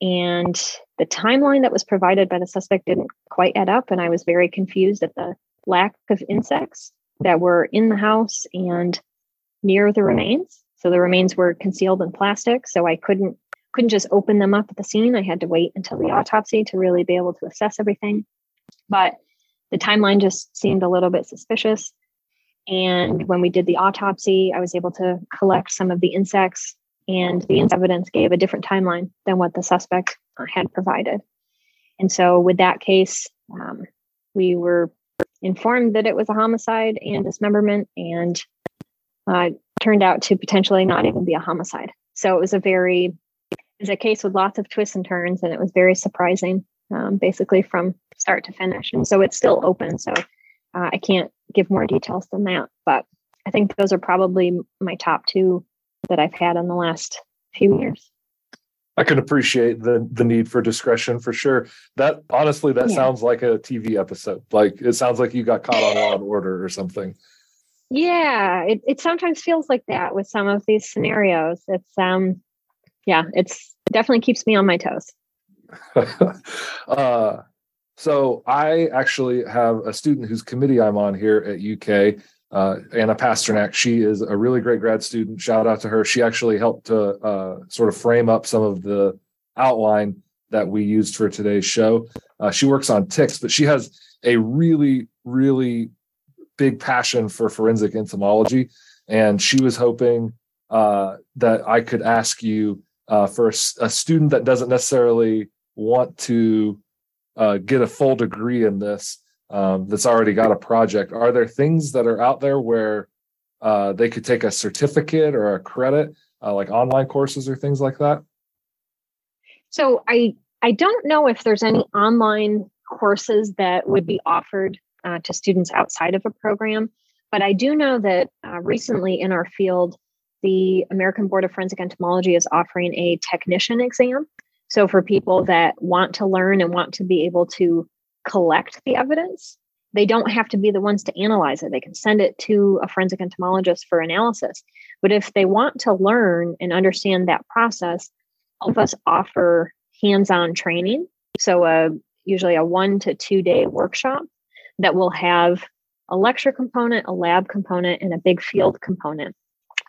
And the timeline that was provided by the suspect didn't quite add up. And I was very confused at the lack of insects that were in the house and near the remains. So the remains were concealed in plastic. So I couldn't couldn't just open them up at the scene. I had to wait until the autopsy to really be able to assess everything. But the timeline just seemed a little bit suspicious. And when we did the autopsy, I was able to collect some of the insects, and the evidence gave a different timeline than what the suspect uh, had provided. And so, with that case, um, we were informed that it was a homicide and dismemberment, and uh, turned out to potentially not even be a homicide. So it was a very, it was a case with lots of twists and turns, and it was very surprising, um, basically from start to finish. And so it's still open. So uh, I can't give more details than that, but I think those are probably my top two that I've had in the last few years. I can appreciate the the need for discretion for sure. That honestly, that yeah. sounds like a TV episode. Like it sounds like you got caught on Law and Order or something. Yeah, it, it sometimes feels like that with some of these scenarios. It's um yeah, it's definitely keeps me on my toes. uh so I actually have a student whose committee I'm on here at UK, uh, Anna Pasternak. She is a really great grad student. Shout out to her. She actually helped to uh, sort of frame up some of the outline that we used for today's show. Uh, she works on ticks, but she has a really, really big passion for forensic entomology. And she was hoping uh, that I could ask you uh, for a, a student that doesn't necessarily want to uh, get a full degree in this um, that's already got a project. Are there things that are out there where uh, they could take a certificate or a credit uh, like online courses or things like that? So i i don't know if there's any online courses that would be offered uh, to students outside of a program but i do know that uh, recently in our field the american board of forensic entomology is offering a technician exam so, for people that want to learn and want to be able to collect the evidence, they don't have to be the ones to analyze it. They can send it to a forensic entomologist for analysis. But if they want to learn and understand that process, of us offer hands on training. So, uh, usually a one to two day workshop that will have a lecture component, a lab component, and a big field component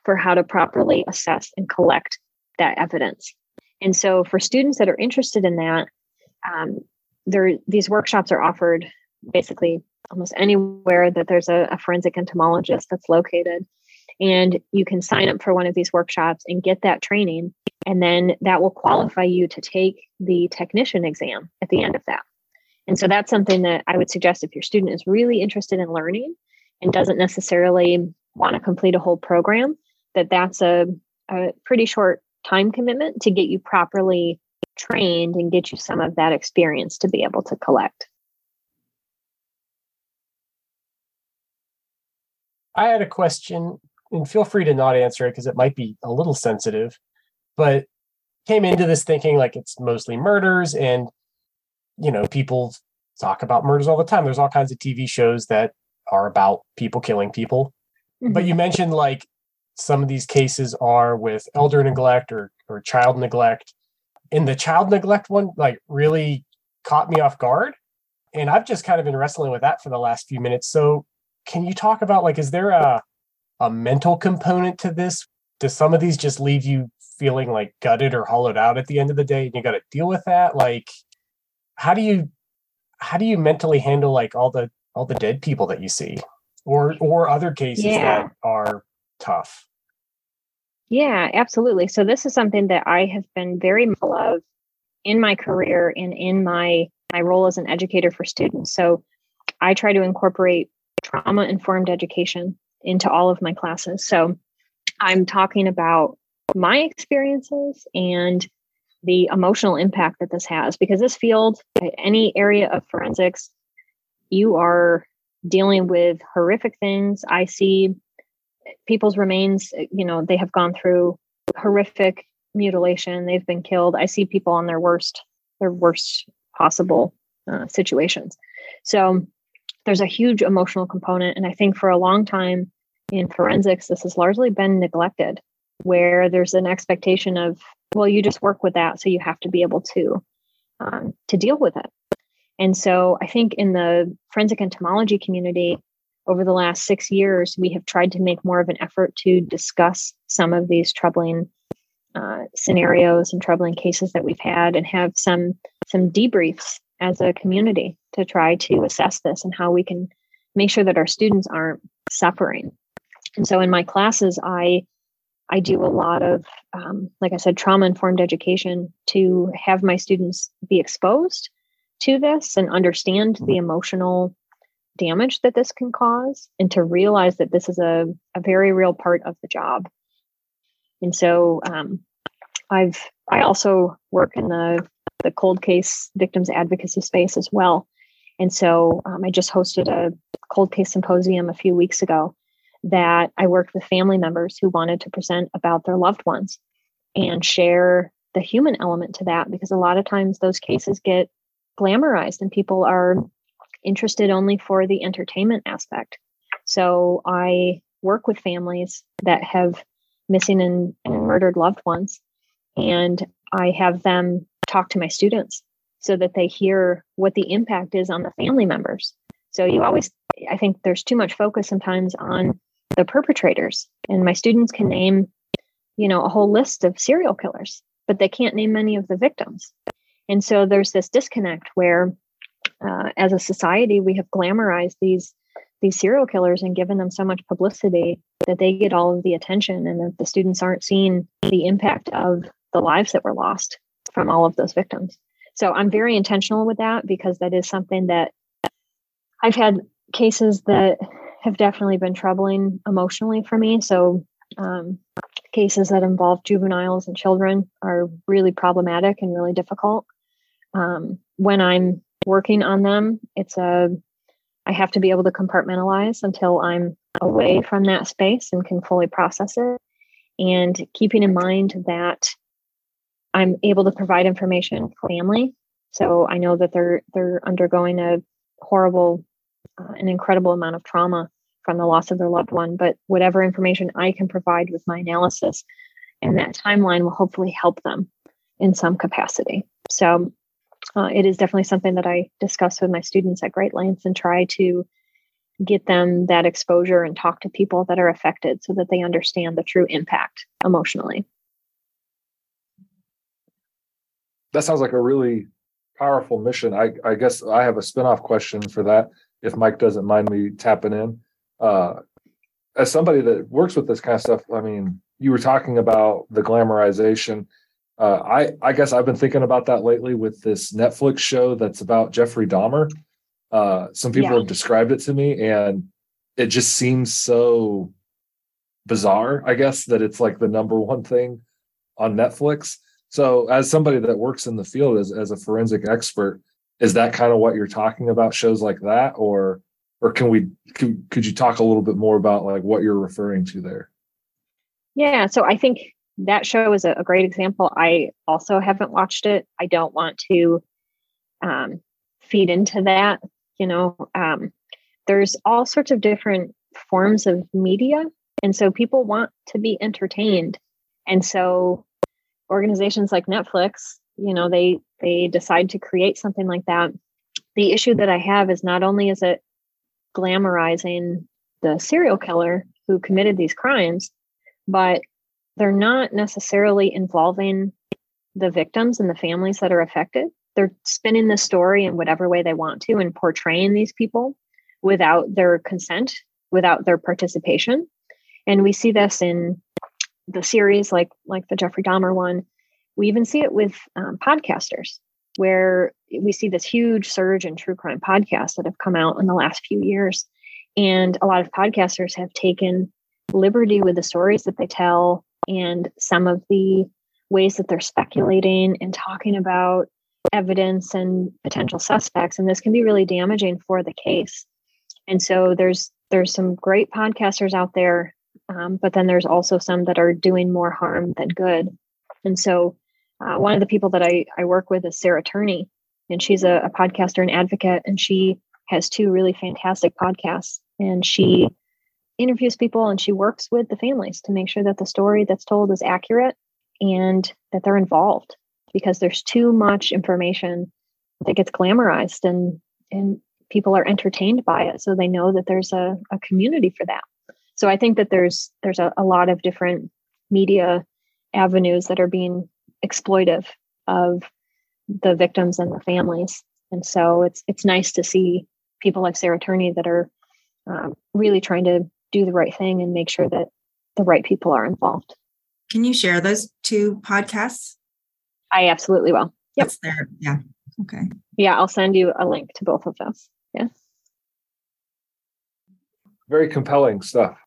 for how to properly assess and collect that evidence. And so for students that are interested in that, um, there these workshops are offered basically almost anywhere that there's a, a forensic entomologist that's located. And you can sign up for one of these workshops and get that training. And then that will qualify you to take the technician exam at the end of that. And so that's something that I would suggest if your student is really interested in learning and doesn't necessarily want to complete a whole program, that that's a, a pretty short time commitment to get you properly trained and get you some of that experience to be able to collect. I had a question, and feel free to not answer it because it might be a little sensitive, but came into this thinking like it's mostly murders and you know people talk about murders all the time there's all kinds of tv shows that are about people killing people mm-hmm. but you mentioned like some of these cases are with elder neglect or or child neglect. And the child neglect one like really caught me off guard. And I've just kind of been wrestling with that for the last few minutes. So can you talk about like is there a a mental component to this? Does some of these just leave you feeling like gutted or hollowed out at the end of the day and you got to deal with that? Like how do you how do you mentally handle like all the all the dead people that you see or or other cases yeah. that are tough. Yeah, absolutely. So this is something that I have been very mindful of in my career and in my my role as an educator for students. So I try to incorporate trauma informed education into all of my classes. So I'm talking about my experiences and the emotional impact that this has because this field any area of forensics you are dealing with horrific things. I see people's remains you know they have gone through horrific mutilation. They've been killed. I see people on their worst their worst possible uh, situations. So there's a huge emotional component and i think for a long time in forensics this has largely been neglected where there's an expectation of well you just work with that so you have to be able to um, to deal with it. And so i think in the forensic entomology community over the last six years we have tried to make more of an effort to discuss some of these troubling uh, scenarios and troubling cases that we've had and have some some debriefs as a community to try to assess this and how we can make sure that our students aren't suffering. And so in my classes i I do a lot of, um, like I said, trauma informed education to have my students be exposed to this and understand the emotional damage that this can cause and to realize that this is a, a very real part of the job. And so um, I've I also work in the the cold case victims advocacy space as well. And so um, I just hosted a cold case symposium a few weeks ago that I worked with family members who wanted to present about their loved ones and share the human element to that because a lot of times those mm-hmm. cases get glamorized and people are interested only for the entertainment aspect. So I work with families that have missing and, and mm-hmm. murdered loved ones and I have them talk to my students so that they hear what the impact is on the family members. So you mm-hmm. always I think there's too much focus sometimes on the perpetrators. And my students can name, you know, a whole list of serial killers, but they can't name many of the victims. And so there's this disconnect where, uh, as a society, we have glamorized these these serial killers and given them so much publicity that they get all of the attention, and that the students aren't seeing the impact of the lives that were lost from all of those victims. So I'm very intentional with that because that is something that I've had cases that have definitely been troubling emotionally for me. So, um, cases that involve juveniles and children are really problematic and really difficult. Um, when I'm working on them, it's a I have to be able to compartmentalize until I'm away from that space and can fully process it. And keeping in mind that I'm able to provide information for family. So I know that they're they're undergoing a horrible uh, an incredible amount of trauma from the loss of their loved one, but whatever information I can provide with my analysis and that timeline will hopefully help them in some capacity. So uh, it is definitely something that I discuss with my students at great lengths and try to get them that exposure and talk to people that are affected so that they understand the true impact emotionally. That sounds like a really powerful mission. I, I guess I have a spinoff question for that if Mike doesn't mind me tapping in. Uh, as somebody that works with this kind of stuff, I mean, you were talking about the glamorization. Uh, I I guess I've been thinking about that lately with this Netflix show that's about Jeffrey Dahmer. Uh, some people yeah. have described it to me, and it just seems so bizarre. I guess that it's like the number one thing on Netflix. So, as somebody that works in the field as as a forensic expert, is that kind of what you're talking about shows like that? Or or can we could, could you talk a little bit more about like what you're referring to there? Yeah so i think that show is a, a great example. I also haven't watched it. I don't want to um, feed into that you know um, there's all sorts of different forms of media and so people want to be entertained. And so organizations like netflix you know they they decide to create something like that. The issue that i have is not only is it glamorizing the serial killer who committed these crimes but they're not necessarily involving the victims and the families that are affected. They're spinning the story in whatever way they want to and portraying these people without their consent without their participation. And we see this in the series like like the jeffrey dahmer one we even see it with um, podcasters, where we see this huge surge in true crime podcasts that have come out in the last few years. And a lot of podcasters have taken liberty with the stories that they tell and some of the ways that they're speculating and talking about evidence and potential suspects. And this can be really damaging for the case. And so there's there's some great podcasters out there um, but then there's also some that are doing more harm than good. And so uh, one of the people that I, I work with is sarah turney and she's a, a podcaster and advocate and she has two really fantastic podcasts. And she interviews people and she works with the families to make sure that the story that's told is accurate and that they're involved because there's too much information that gets glamorized and and people are entertained by it so they know that there's a, a community for that. So i think that there's there's a, a lot of different media avenues that are being exploitive of the victims and the families and so it's it's nice to see people like sarah turney that are um, really trying to do the right thing and make sure that the right people are involved can you share those two podcasts I absolutely will. Yep. That's there. Yeah. Okay. Yeah, I'll send you a link to both of those. Yeah. Very compelling stuff.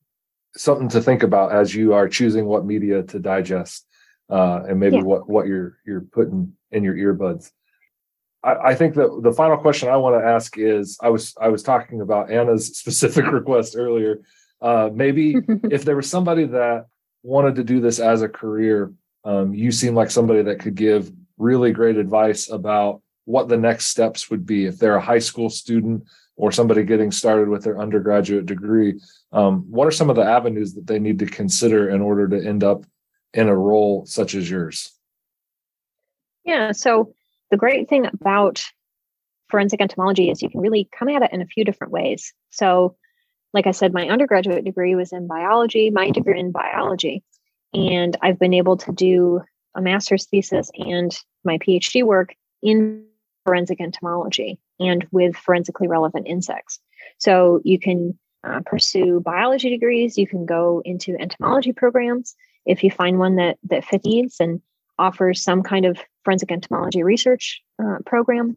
Something to think about as you are choosing what media to digest, uh, and maybe yeah. what what you're you're putting in your earbuds. I, I think that the final question I want to ask is: I was I was talking about Anna's specific request earlier. Uh, maybe if there was somebody that wanted to do this as a career, um, you seem like somebody that could give really great advice about what the next steps would be if they're a high school student or somebody getting started with their undergraduate degree. Um, what are some of the avenues that they need to consider in order to end up in a role such as yours? Yeah, so the great thing about forensic entomology is you can really come at it in a few different ways. So, like I said, my undergraduate degree was in biology, my degree in biology. And I've been able to do a master's thesis and my PhD work in forensic entomology and with forensically relevant insects. So you can uh, pursue biology degrees, you can go into entomology programs if you find one that that fits and offers some kind of forensic entomology research uh, program.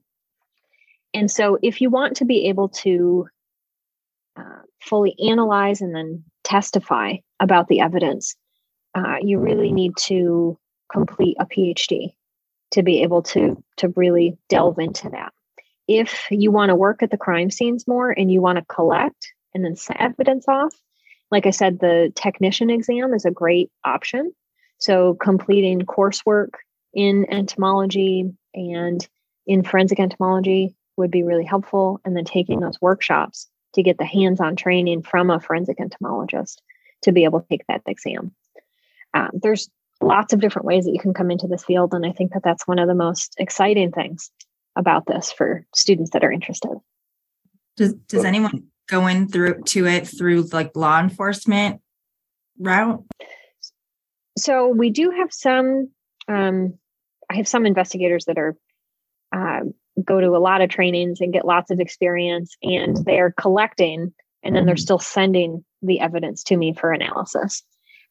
And so if you want to be able to uh, fully analyze and then testify about the evidence, uh, you really need to complete a PhD to be able to to really delve into that. If you want to work at the crime scenes more and you want to collect and then set evidence off, like I said, the technician exam is a great option. So completing coursework in entomology and in forensic entomology would be really helpful. And then taking those workshops to get the hands-on training from a forensic entomologist to be able to take that exam um, there's lots of different ways that you can come into this field and i think that that's one of the most exciting things about this for students that are interested does does anyone go in through to it through like law enforcement route so we do have some um, i have some investigators that are uh, go to a lot of trainings and get lots of experience and they're collecting and then they're mm-hmm. still sending the evidence to me for analysis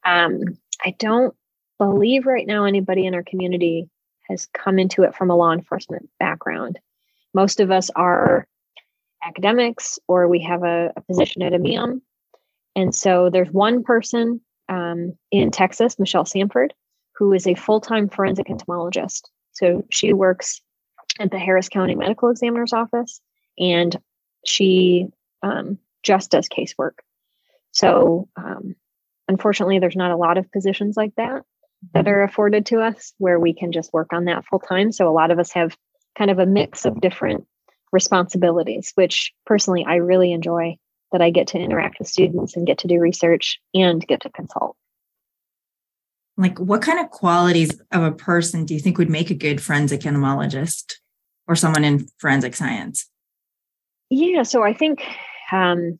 um, I don't believe right now anybody in our community has come into it from a law enforcement background. Most of us are academics or we have a, a position at a museum. And so there's one person um, in Texas, Michelle Sanford, who is a full time forensic entomologist. So she works at the Harris County Medical Examiner's Office and she um, just does casework. So um, unfortunately, there's not a lot of positions like that that mm-hmm. are afforded to us where we can just work on that full time. So a lot of us have kind of a mix of different responsibilities, which personally I really enjoy that I get to interact with students and get to do research and get to consult. Like, what kind of qualities of a person do you think would make a good forensic entomologist or someone in forensic science? Yeah, so I think um,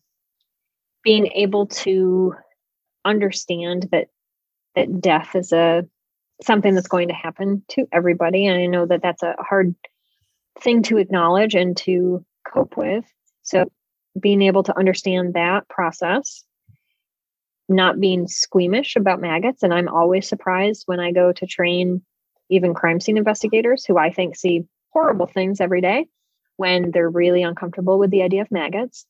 being able to understand that that death is a something that's going to happen to everybody and i know that that's a hard thing to acknowledge and to cope with. So being able to understand that process not being squeamish about maggots. And i'm always surprised when i go to train even crime scene investigators who i think see horrible things every day when they're really uncomfortable with the idea of maggots.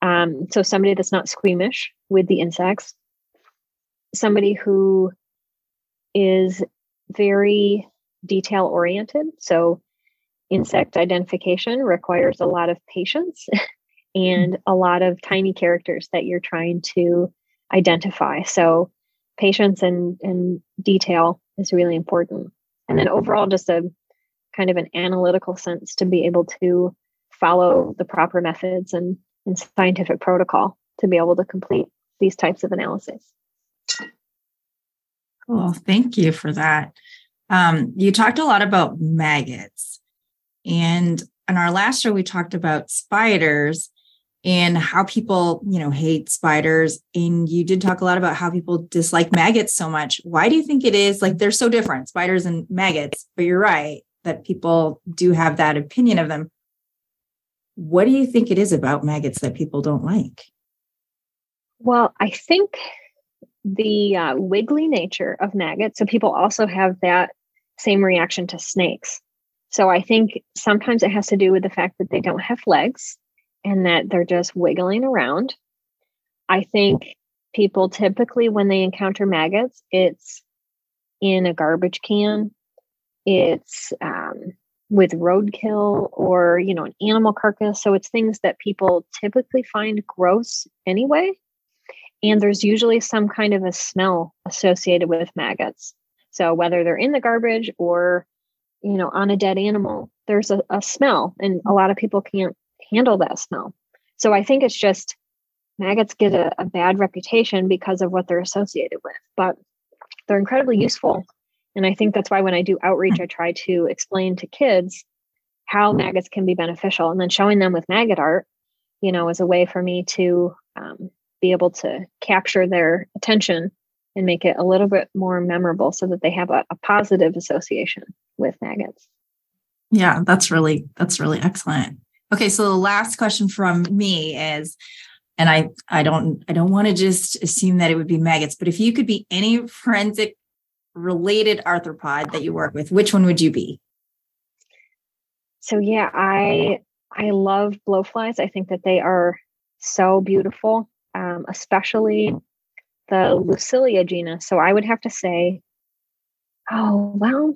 Um, so somebody that's not squeamish with the insects somebody who is very detail oriented. So, insect identification requires a lot of patience and a lot of tiny characters that you're trying to identify. So, patience and, and detail is really important. And then, overall, just a kind of an analytical sense to be able to follow the proper methods and, and scientific protocol to be able to complete these types of analyses. Cool. Thank you for that. Um, you talked a lot about maggots. And in our last show, we talked about spiders and how people, you know, hate spiders. And you did talk a lot about how people dislike maggots so much. Why do you think it is? Like they're so different, spiders and maggots, but you're right that people do have that opinion of them. What do you think it is about maggots that people don't like? Well, I think the uh, wiggly nature of maggots. So people also have that same reaction to snakes. So I think sometimes it has to do with the fact that they don't have legs and that they're just wiggling around. I think people typically, when they encounter maggots, it's in a garbage can, it's um, with roadkill or you know an animal carcass. So it's things that people typically find gross anyway and there's usually some kind of a smell associated with maggots. So whether they're in the garbage or, you know, on a dead animal, there's a, a smell, and a lot of people can't handle that smell. So I think it's just maggots get a, a bad reputation because of what they're associated with, but they're incredibly useful. And I think that's why when I do outreach, I try to explain to kids how maggots can be beneficial and then showing them with maggot art, you know, is a way for me to um, be able to capture their attention and make it a little bit more memorable so that they have a, a positive association with maggots. Yeah, that's really that's really excellent. Okay, so the last question from me is and I I don't I don't want to just assume that it would be maggots, but if you could be any forensic related arthropod that you work with, which one would you be? So yeah, I I love blowflies. I think that they are so beautiful um, especially the Lucilia genus. So I would have to say, oh, well,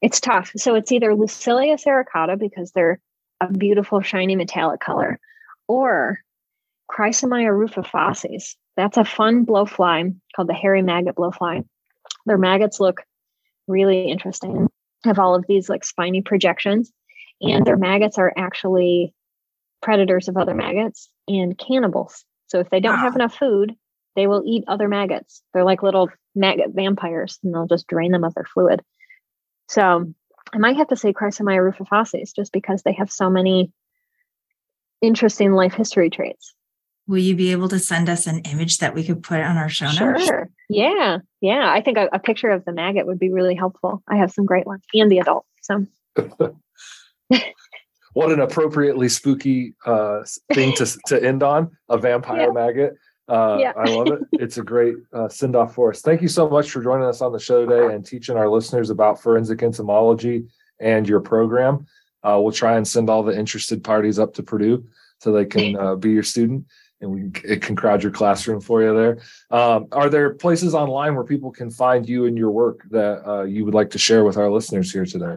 it's tough. So it's either Lucilia sericata because they're a beautiful, shiny metallic color, or Chrysomya rufifacies. That's a fun blowfly called the hairy maggot blowfly. Their maggots look really interesting, have all of these like spiny projections, and their maggots are actually predators of other maggots and cannibals. So if they don't have ah. enough food, they will eat other maggots. They're like little maggot vampires and they'll just drain them of their fluid. So I might have to say Chrysomya rufifacies just because they have so many interesting life history traits. Will you be able to send us an image that we could put on our show notes? Sure. Yeah. Yeah. I think a, a picture of the maggot would be really helpful. I have some great ones and the adult. So what an appropriately spooky uh, thing to to end on a vampire yeah. maggot. Uh, yeah. I love it. It's a great uh, send off for us. Thank you so much for joining us on the show today and teaching our listeners about forensic entomology and your program. Uh, we'll try and send all the interested parties up to Purdue so they can uh, be your student and we can, can crowd your classroom for you there. Um, are there places online where people can find you and your work that uh, you would like to share with our listeners here today?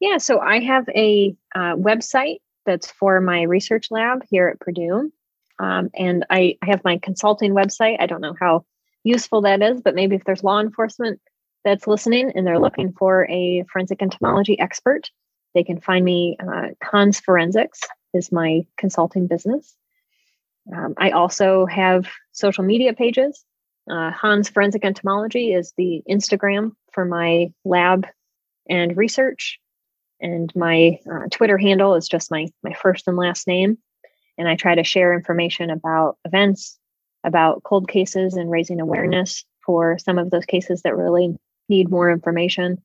Yeah, so I have a uh, website that's for my research lab here at Purdue. Um, and I, I have my consulting website. I don't know how useful that is, but maybe if there's law enforcement that's listening and they're looking for a forensic entomology expert, they can find me. Uh, Hans Forensics is my consulting business. Um, I also have social media pages. Uh, Hans Forensic Entomology is the Instagram for my lab and research and my uh, Twitter handle is just my my first and last name. And I try to share information about events, about cold cases, and raising awareness for some of those cases that really need more information.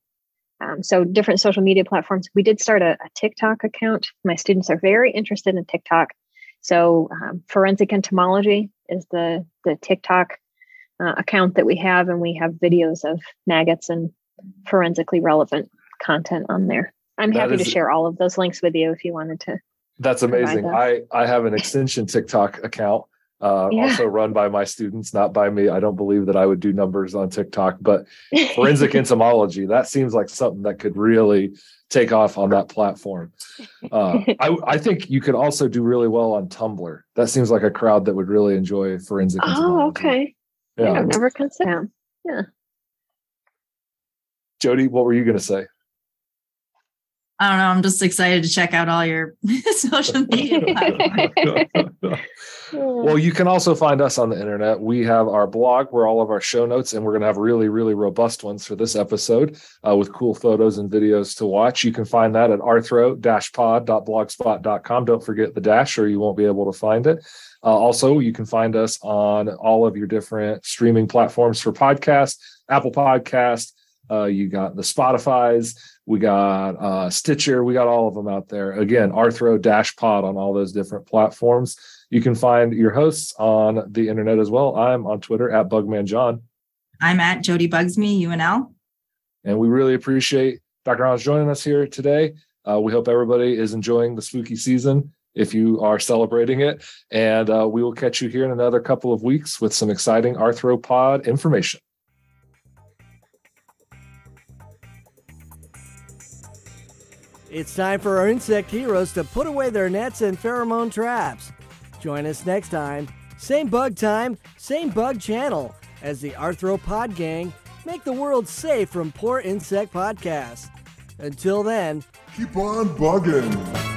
Um, so different social media platforms. We did start a, a, TikTok account. My students are very interested in TikTok. So um, forensic entomology is the the TikTok uh, account that we have, and we have videos of maggots and forensically relevant content on there. I'm that happy is, to share all of those links with you if you wanted to. That's amazing. I I have an extension TikTok account. uh, Yeah. also run by my students, not by me. I don't believe that I would do numbers on TikTok, but forensic entomology, that seems like something that could really take off on that platform. Uh, I, I think you could also do really well on Tumblr. That seems like a crowd that would really enjoy forensic oh, entomology. okay. Yeah. Yeah. I've never considered. Yeah. Jody, what were you going to say? I don't know. I'm just excited to check out all your social media platforms. Well, you can also find us on the internet. We have our blog where all of our show notes, and we're going to have really, really robust ones for this episode uh, with cool photos and videos to watch. You can find that at arthro-pod.blogspot.com. Don't forget the dash, or you won't be able to find it. Uh, also, you can find us on all of your different streaming platforms for podcasts, Apple Podcast. Uh, you got the Spotify's, we got uh, Stitcher, we got all of them out there. Again, Arthro Dash Pod on all those different platforms. You can find your hosts on the internet as well. I'm on Twitter at Bugman John, I'm at Jody Bugsme, UNL. and we really appreciate Dr. Hans joining us here today. Uh, we hope everybody is enjoying the spooky season if you are celebrating it. And uh, we will catch you here in another couple of weeks with some exciting arthropod information. It's time for our insect heroes to put away their nets and pheromone traps. Join us next time, same bug time, same bug channel, as the Arthropod Gang make the world safe from poor insect podcasts. Until then, Keep on bugging.